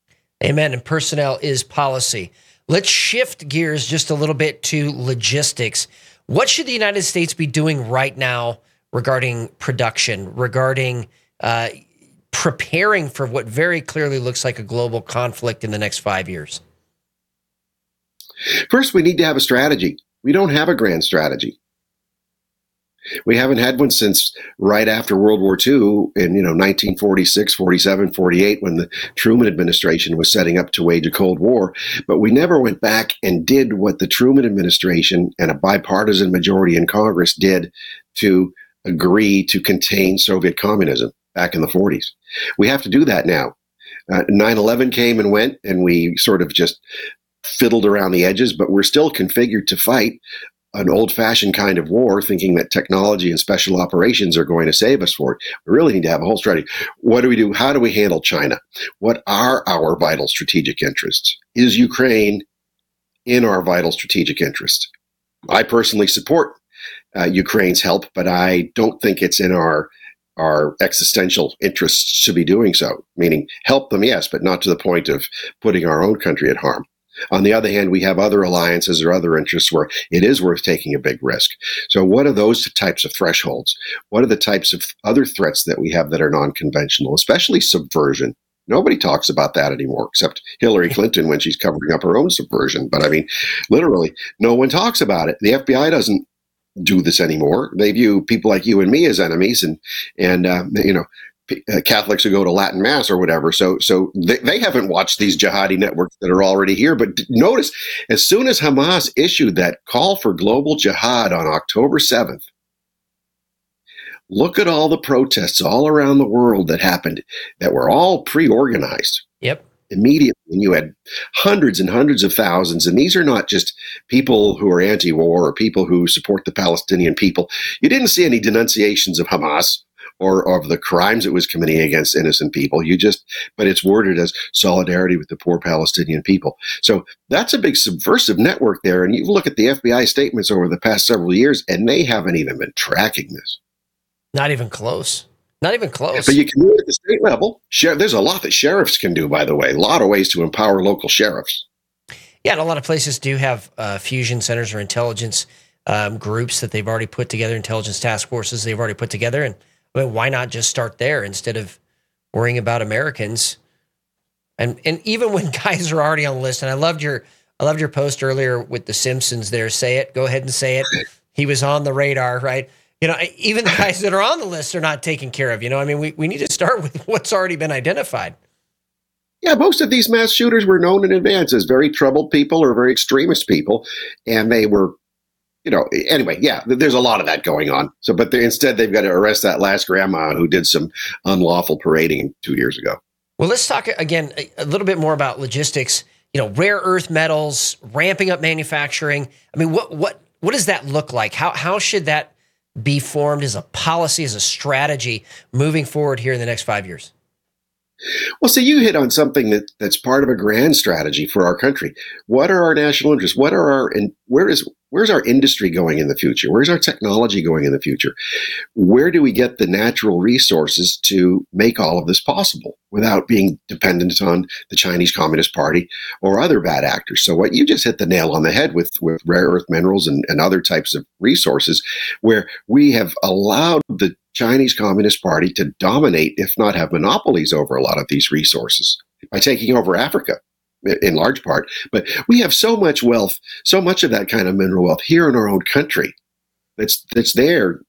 Amen. And personnel is policy. Let's shift gears just a little bit to logistics. What should the United States be doing right now? Regarding production, regarding uh, preparing for what very clearly looks like a global conflict in the next five years? First, we need to have a strategy. We don't have a grand strategy. We haven't had one since right after World War II in, you know, 1946, 47, 48, when the Truman administration was setting up to wage a Cold War. But we never went back and did what the Truman administration and a bipartisan majority in Congress did to agree to contain Soviet communism back in the 40s. We have to do that now. Uh, 9 11 came and went, and we sort of just fiddled around the edges, but we're still configured to fight an old fashioned kind of war, thinking that technology and special operations are going to save us for it. We really need to have a whole strategy. What do we do? How do we handle China? What are our vital strategic interests? Is Ukraine in our vital strategic interest? I personally support uh, Ukraine's help, but I don't think it's in our our existential interests to be doing so. Meaning, help them, yes, but not to the point of putting our own country at harm. On the other hand, we have other alliances or other interests where it is worth taking a big risk. So, what are those types of thresholds? What are the types of other threats that we have that are non conventional, especially subversion? Nobody talks about that anymore except Hillary Clinton when she's covering up her own subversion. But I mean, literally, no one talks about it. The FBI doesn't do this anymore. They view people like you and me as enemies, and and uh, you know uh, Catholics who go to Latin Mass or whatever. So, so they, they haven't watched these jihadi networks that are already here. But notice, as soon as Hamas issued that call for global jihad on October 7th, look at all the protests all around the world that happened that were all pre organized. Yep. Immediately, and you had hundreds and hundreds of thousands. And these are not just people who are anti war or people who support the Palestinian people. You didn't see any denunciations of Hamas or of the crimes it was committing against innocent people. You just, but it's worded as solidarity with the poor Palestinian people. So that's a big subversive network there. And you look at the FBI statements over the past several years, and they haven't even been tracking this. Not even close. Not even close. But you can do it at the state level. There's a lot that sheriffs can do, by the way. A lot of ways to empower local sheriffs. Yeah, and a lot of places do have uh, fusion centers or intelligence um, groups that they've already put together, intelligence task forces they've already put together, and I mean, why not just start there instead of worrying about Americans? And and even when guys are already on the list, and I loved your I loved your post earlier with the Simpsons. There, say it. Go ahead and say it. He was on the radar, right? You know, even the guys that are on the list are not taken care of. You know, I mean, we, we need to start with what's already been identified. Yeah, most of these mass shooters were known in advance as very troubled people or very extremist people, and they were you know, anyway, yeah, there's a lot of that going on. So, but instead, they've got to arrest that last grandma who did some unlawful parading two years ago. Well, let's talk again a little bit more about logistics. You know, rare earth metals, ramping up manufacturing. I mean, what what what does that look like? How how should that be formed as a policy, as a strategy moving forward here in the next five years? Well, so you hit on something that, that's part of a grand strategy for our country. What are our national interests? What are our and where is where's our industry going in the future? Where's our technology going in the future? Where do we get the natural resources to make all of this possible without being dependent on the Chinese Communist Party or other bad actors? So what you just hit the nail on the head with, with rare earth minerals and, and other types of resources where we have allowed the Chinese Communist Party to dominate, if not have monopolies over a lot of these resources by taking over Africa in large part. But we have so much wealth, so much of that kind of mineral wealth here in our own country. That's that's there.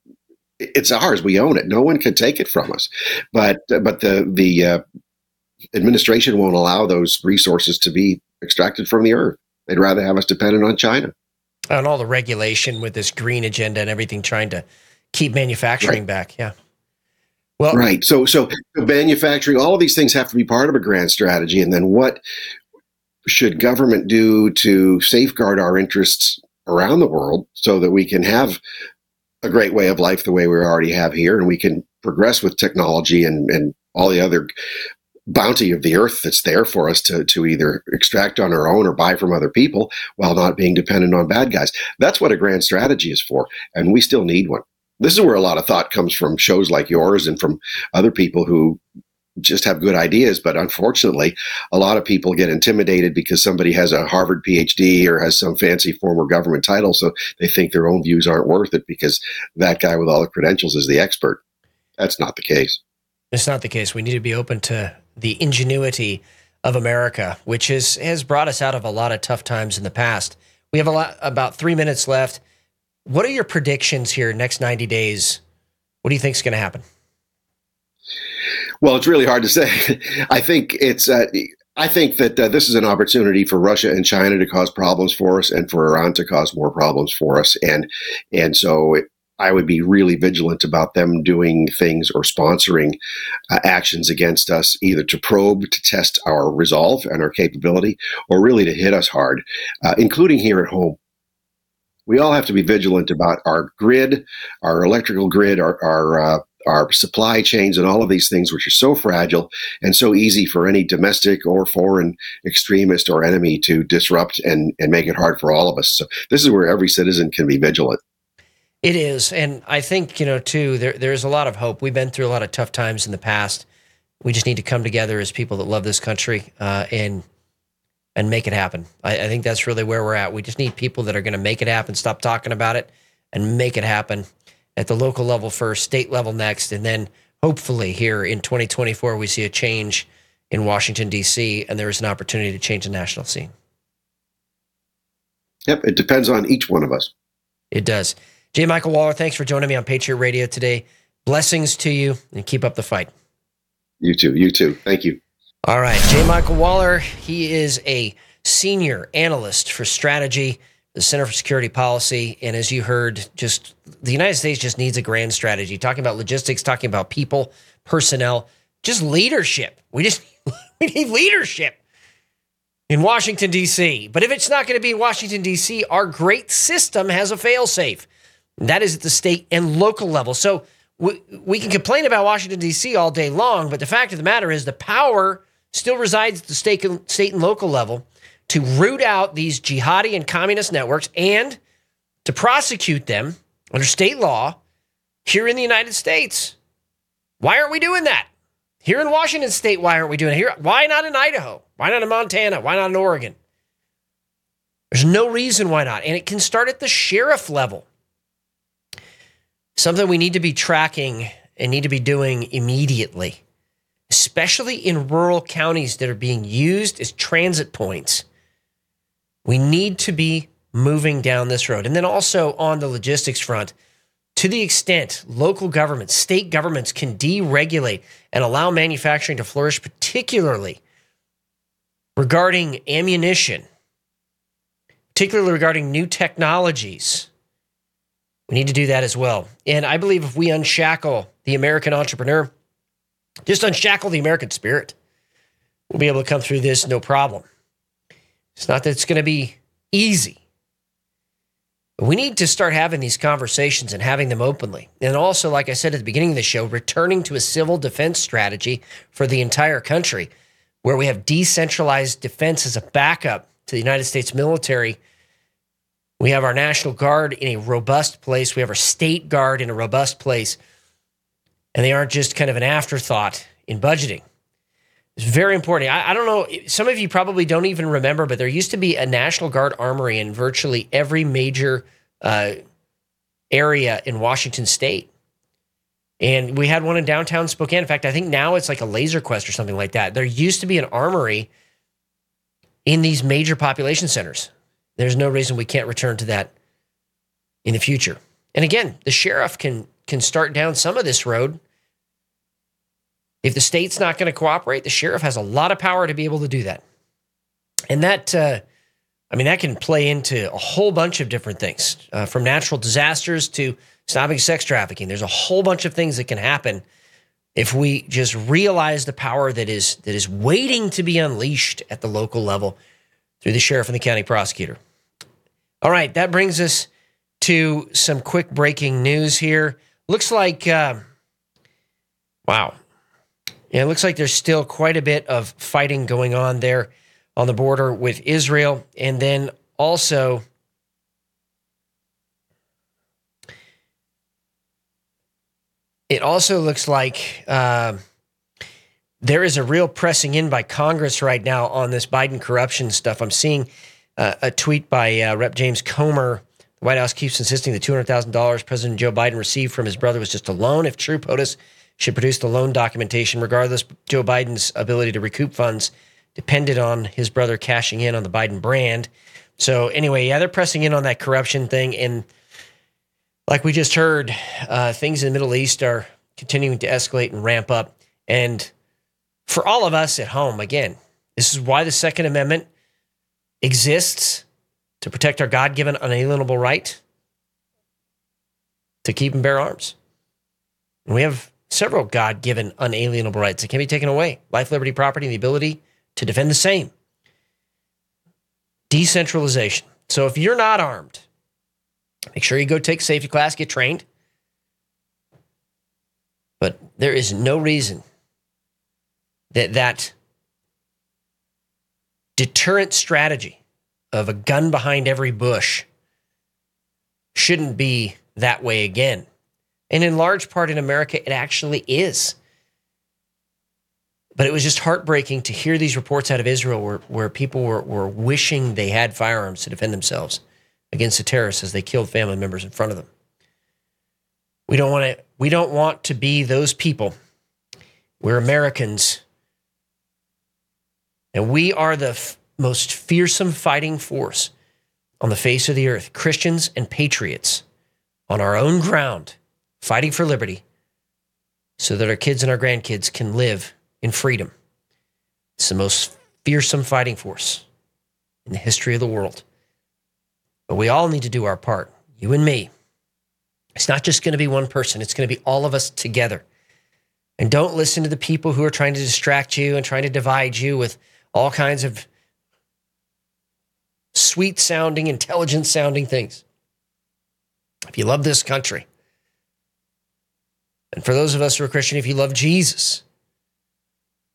It's ours. We own it. No one can take it from us. But but the the uh, administration won't allow those resources to be extracted from the earth. They'd rather have us dependent on China. And all the regulation with this green agenda and everything trying to keep manufacturing right. back. Yeah. Well, right. So, so manufacturing, all of these things have to be part of a grand strategy. And then what should government do to safeguard our interests around the world so that we can have a great way of life the way we already have here and we can progress with technology and, and all the other bounty of the earth that's there for us to, to either extract on our own or buy from other people while not being dependent on bad guys. That's what a grand strategy is for, and we still need one. This is where a lot of thought comes from shows like yours and from other people who just have good ideas. But unfortunately, a lot of people get intimidated because somebody has a Harvard PhD or has some fancy former government title. So they think their own views aren't worth it because that guy with all the credentials is the expert. That's not the case. It's not the case. We need to be open to the ingenuity of America, which is, has brought us out of a lot of tough times in the past. We have a lot, about three minutes left. What are your predictions here next 90 days? What do you think is going to happen? Well, it's really hard to say. I think it's. Uh, I think that uh, this is an opportunity for Russia and China to cause problems for us, and for Iran to cause more problems for us. And and so it, I would be really vigilant about them doing things or sponsoring uh, actions against us, either to probe, to test our resolve and our capability, or really to hit us hard, uh, including here at home. We all have to be vigilant about our grid, our electrical grid, our, our uh, our supply chains and all of these things, which are so fragile and so easy for any domestic or foreign extremist or enemy to disrupt and, and make it hard for all of us. So this is where every citizen can be vigilant. It is, and I think you know too. There, there's a lot of hope. We've been through a lot of tough times in the past. We just need to come together as people that love this country uh, and and make it happen. I, I think that's really where we're at. We just need people that are going to make it happen. Stop talking about it and make it happen at the local level first, state level next, and then hopefully here in 2024 we see a change in Washington D.C. and there is an opportunity to change the national scene. Yep, it depends on each one of us. It does. J. Michael Waller, thanks for joining me on Patriot Radio today. Blessings to you and keep up the fight. You too. You too. Thank you. All right. J. Michael Waller, he is a senior analyst for strategy the Center for Security Policy. And as you heard, just the United States just needs a grand strategy, talking about logistics, talking about people, personnel, just leadership. We just we need leadership in Washington, D.C. But if it's not going to be Washington, D.C., our great system has a failsafe. That is at the state and local level. So we, we can complain about Washington, D.C. all day long, but the fact of the matter is the power still resides at the state and, state and local level to root out these jihadi and communist networks and to prosecute them under state law here in the United States. Why aren't we doing that? Here in Washington state, why aren't we doing it here? Why not in Idaho? Why not in Montana? Why not in Oregon? There's no reason why not. And it can start at the sheriff level. Something we need to be tracking and need to be doing immediately, especially in rural counties that are being used as transit points we need to be moving down this road. And then also on the logistics front, to the extent local governments, state governments can deregulate and allow manufacturing to flourish, particularly regarding ammunition, particularly regarding new technologies. We need to do that as well. And I believe if we unshackle the American entrepreneur, just unshackle the American spirit, we'll be able to come through this no problem. It's not that it's going to be easy. We need to start having these conversations and having them openly. And also, like I said at the beginning of the show, returning to a civil defense strategy for the entire country where we have decentralized defense as a backup to the United States military. We have our National Guard in a robust place. We have our State Guard in a robust place. And they aren't just kind of an afterthought in budgeting. It's very important. I, I, don't know. Some of you probably don't even remember, but there used to be a National Guard armory in virtually every major uh, area in Washington state. And we had one in downtown Spokane. In fact, I think now it's like a laser quest or something like that. There used to be an armory in these major population centers. There's no reason we can't return to that in the future. And again, the sheriff can can start down some of this road if the state's not going to cooperate, the sheriff has a lot of power to be able to do that. And that, uh, I mean, that can play into a whole bunch of different things, uh, from natural disasters to stopping sex trafficking. There's a whole bunch of things that can happen if we just realize the power that is that is waiting to be unleashed at the local level through the sheriff and the county prosecutor. All right, that brings us to some quick breaking news here. Looks like, uh, wow, yeah, it looks like there's still quite a bit of fighting going on there on the border with Israel. And then also, it also looks like uh, there is a real pressing in by Congress right now on this Biden corruption stuff. I'm seeing uh, a tweet by uh, Rep. James Comer. The White House keeps insisting the $200,000 President Joe Biden received from his brother was just a loan. If true, POTUS should produce the loan documentation. Regardless, Joe Biden's ability to recoup funds depended on his brother cashing in on the Biden brand. So anyway, yeah, they're pressing in on that corruption thing, and Like we just heard, uh, things in the Middle East are continuing to escalate and ramp up. And for all of us at home, again, this is why the Second Amendment exists to protect our God given unalienable right to keep and bear arms. And we have several God given unalienable rights that can be taken away life, liberty, property, and the ability to defend the same. Decentralization. So if you're not armed, make sure you go take safety class, get trained. But there is no reason that that deterrent strategy of a gun behind every bush shouldn't be that way again. And in large part in America, it actually is. But it was just heartbreaking to hear these reports out of Israel where, where people were, were wishing they had firearms to defend themselves against the terrorists as they killed family members in front of them. We don't want to we don't want to be those people. We're Americans. And we are the f- most fearsome fighting force on the face of the earth, Christians and patriots on our own ground, fighting for liberty so that our kids and our grandkids can live in freedom. It's the most fearsome fighting force in the history of the world. But we all need to do our part, you and me. It's not just going to be one person, it's going to be all of us together. And don't listen to the people who are trying to distract you and trying to divide you with all kinds of sweet sounding, intelligent sounding things. If you love this country, and for those of us who are Christian, if you love Jesus,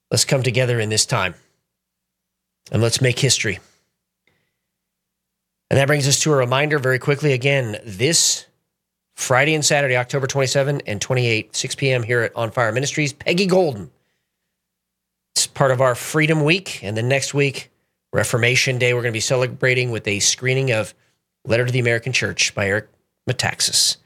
let's come together in this time and let's make history. And that brings us to a reminder very quickly again this Friday and Saturday, October 27 and 28, 6 p.m. here at On Fire Ministries, Peggy Golden. It's part of our Freedom Week. And then next week, Reformation Day, we're going to be celebrating with a screening of Letter to the American Church by Eric Metaxas.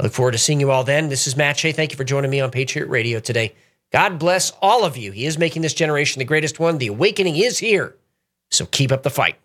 I look forward to seeing you all then. This is Matt Shea. Thank you for joining me on Patriot Radio today. God bless all of you. He is making this generation the greatest one. The awakening is here. So keep up the fight.